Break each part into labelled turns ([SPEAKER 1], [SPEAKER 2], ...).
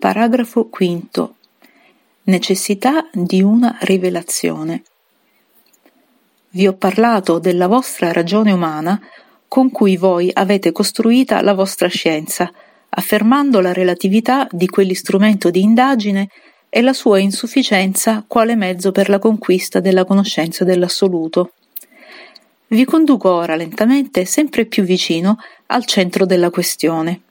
[SPEAKER 1] Paragrafo quinto. Necessità di una rivelazione. Vi ho parlato della vostra ragione umana con cui voi avete costruita la vostra scienza, affermando la relatività di quell'istrumento di indagine e la sua insufficienza quale mezzo per la conquista della conoscenza dell'assoluto. Vi conduco ora lentamente sempre più vicino al centro della questione.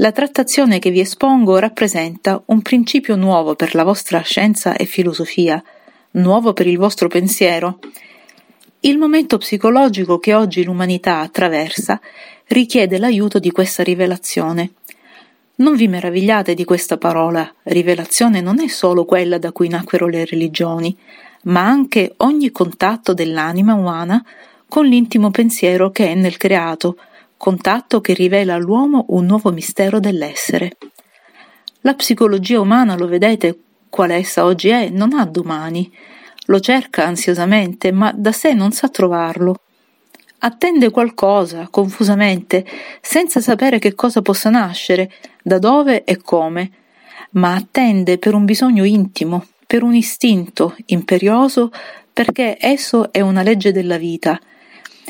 [SPEAKER 1] La trattazione che vi espongo rappresenta un principio nuovo per la vostra scienza e filosofia, nuovo per il vostro pensiero. Il momento psicologico che oggi l'umanità attraversa richiede l'aiuto di questa rivelazione. Non vi meravigliate di questa parola, rivelazione non è solo quella da cui nacquero le religioni, ma anche ogni contatto dell'anima umana con l'intimo pensiero che è nel creato, contatto che rivela all'uomo un nuovo mistero dell'essere. La psicologia umana, lo vedete, quale essa oggi è, non ha domani, lo cerca ansiosamente, ma da sé non sa trovarlo attende qualcosa confusamente, senza sapere che cosa possa nascere, da dove e come, ma attende per un bisogno intimo, per un istinto imperioso, perché esso è una legge della vita.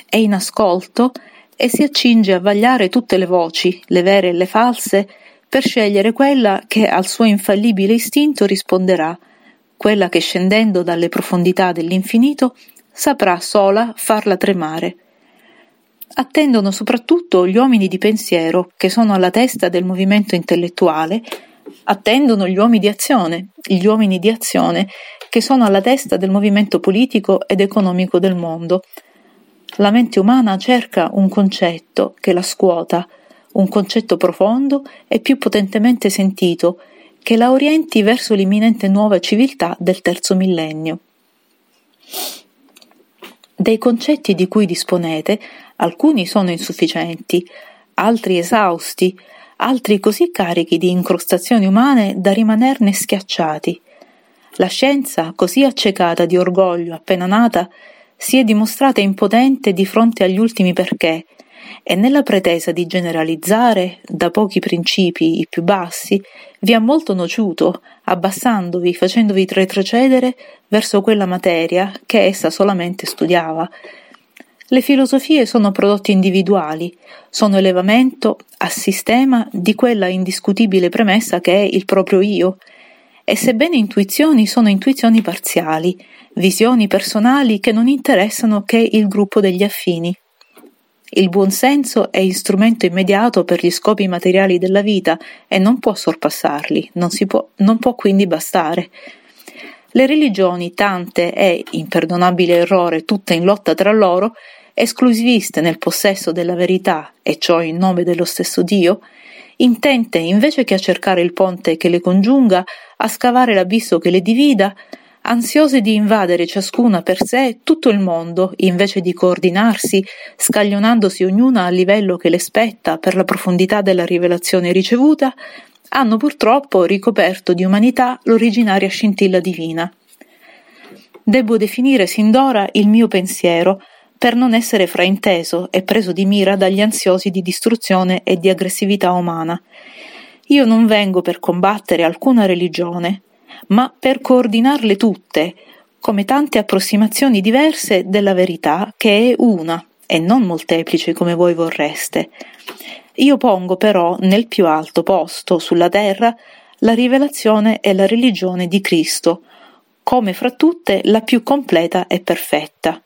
[SPEAKER 1] È in ascolto e si accinge a vagliare tutte le voci, le vere e le false, per scegliere quella che al suo infallibile istinto risponderà, quella che scendendo dalle profondità dell'infinito saprà sola farla tremare. Attendono soprattutto gli uomini di pensiero, che sono alla testa del movimento intellettuale, attendono gli uomini di azione, gli uomini di azione che sono alla testa del movimento politico ed economico del mondo. La mente umana cerca un concetto che la scuota, un concetto profondo e più potentemente sentito, che la orienti verso l'imminente nuova civiltà del terzo millennio. Dei concetti di cui disponete, alcuni sono insufficienti, altri esausti, altri così carichi di incrostazioni umane da rimanerne schiacciati. La scienza, così accecata di orgoglio appena nata, si è dimostrata impotente di fronte agli ultimi perché, e nella pretesa di generalizzare, da pochi principi i più bassi, vi ha molto nociuto, abbassandovi, facendovi retrocedere verso quella materia che essa solamente studiava. Le filosofie sono prodotti individuali, sono elevamento a sistema di quella indiscutibile premessa che è il proprio io, e sebbene intuizioni sono intuizioni parziali, visioni personali che non interessano che il gruppo degli affini. Il buon senso è strumento immediato per gli scopi materiali della vita e non può sorpassarli, non, può, non può quindi bastare. Le religioni, tante e, imperdonabile errore, tutte in lotta tra loro, esclusiviste nel possesso della verità, e ciò in nome dello stesso Dio, intente, invece che a cercare il ponte che le congiunga, a scavare l'abisso che le divida, ansiose di invadere ciascuna per sé tutto il mondo, invece di coordinarsi, scaglionandosi ognuna al livello che le spetta per la profondità della rivelazione ricevuta, hanno purtroppo ricoperto di umanità l'originaria scintilla divina. Debbo definire sin d'ora il mio pensiero per non essere frainteso e preso di mira dagli ansiosi di distruzione e di aggressività umana. Io non vengo per combattere alcuna religione, ma per coordinarle tutte, come tante approssimazioni diverse della verità che è una e non molteplice come voi vorreste. Io pongo però nel più alto posto sulla terra la rivelazione e la religione di Cristo, come fra tutte la più completa e perfetta.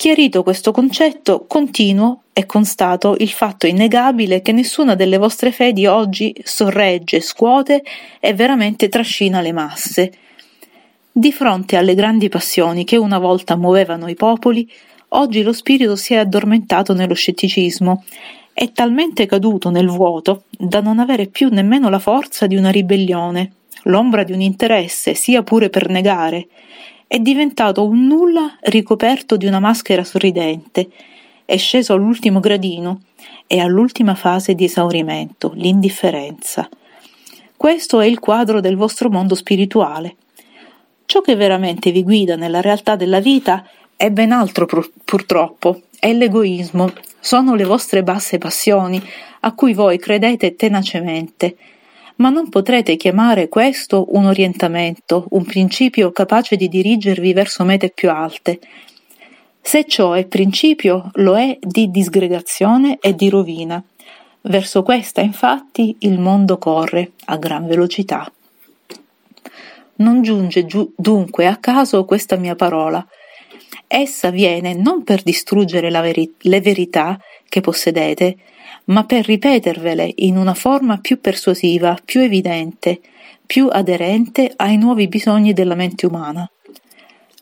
[SPEAKER 1] Chiarito questo concetto, continuo e constato il fatto innegabile che nessuna delle vostre fedi oggi sorregge, scuote e veramente trascina le masse. Di fronte alle grandi passioni che una volta muovevano i popoli, oggi lo spirito si è addormentato nello scetticismo, è talmente caduto nel vuoto da non avere più nemmeno la forza di una ribellione, l'ombra di un interesse, sia pure per negare, è diventato un nulla ricoperto di una maschera sorridente, è sceso all'ultimo gradino e all'ultima fase di esaurimento, l'indifferenza. Questo è il quadro del vostro mondo spirituale. Ciò che veramente vi guida nella realtà della vita è ben altro pur- purtroppo, è l'egoismo, sono le vostre basse passioni a cui voi credete tenacemente, ma non potrete chiamare questo un orientamento, un principio capace di dirigervi verso mete più alte. Se ciò è principio, lo è di disgregazione e di rovina. Verso questa, infatti, il mondo corre a gran velocità. Non giunge giù, dunque a caso questa mia parola. Essa viene non per distruggere veri- le verità che possedete, ma per ripetervele in una forma più persuasiva, più evidente, più aderente ai nuovi bisogni della mente umana.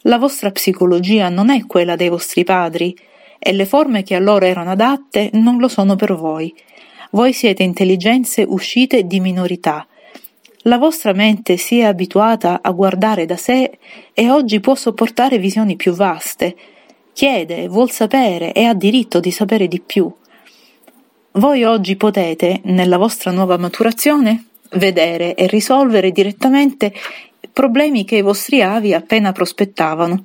[SPEAKER 1] La vostra psicologia non è quella dei vostri padri, e le forme che allora erano adatte non lo sono per voi. Voi siete intelligenze uscite di minorità. La vostra mente si è abituata a guardare da sé e oggi può sopportare visioni più vaste. Chiede, vuol sapere e ha diritto di sapere di più. Voi oggi potete, nella vostra nuova maturazione, vedere e risolvere direttamente problemi che i vostri avi appena prospettavano.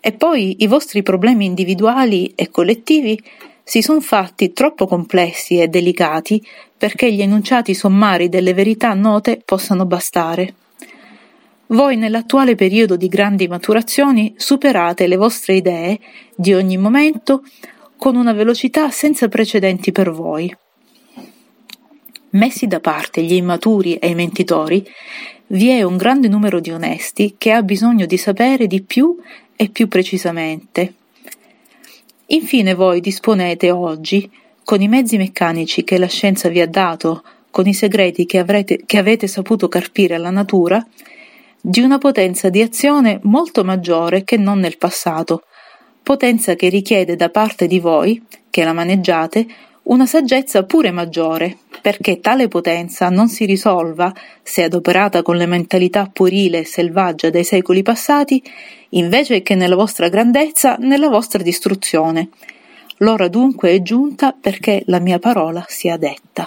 [SPEAKER 1] E poi i vostri problemi individuali e collettivi si sono fatti troppo complessi e delicati perché gli enunciati sommari delle verità note possano bastare. Voi nell'attuale periodo di grandi maturazioni superate le vostre idee di ogni momento con una velocità senza precedenti per voi. Messi da parte gli immaturi e i mentitori, vi è un grande numero di onesti che ha bisogno di sapere di più e più precisamente. Infine voi disponete oggi, con i mezzi meccanici che la scienza vi ha dato, con i segreti che, avrete, che avete saputo carpire alla natura, di una potenza di azione molto maggiore che non nel passato, potenza che richiede da parte di voi, che la maneggiate, una saggezza pure maggiore, perché tale potenza non si risolva, se adoperata con la mentalità puerile e selvaggia dei secoli passati, invece che nella vostra grandezza, nella vostra distruzione. L'ora dunque è giunta perché la mia parola sia detta.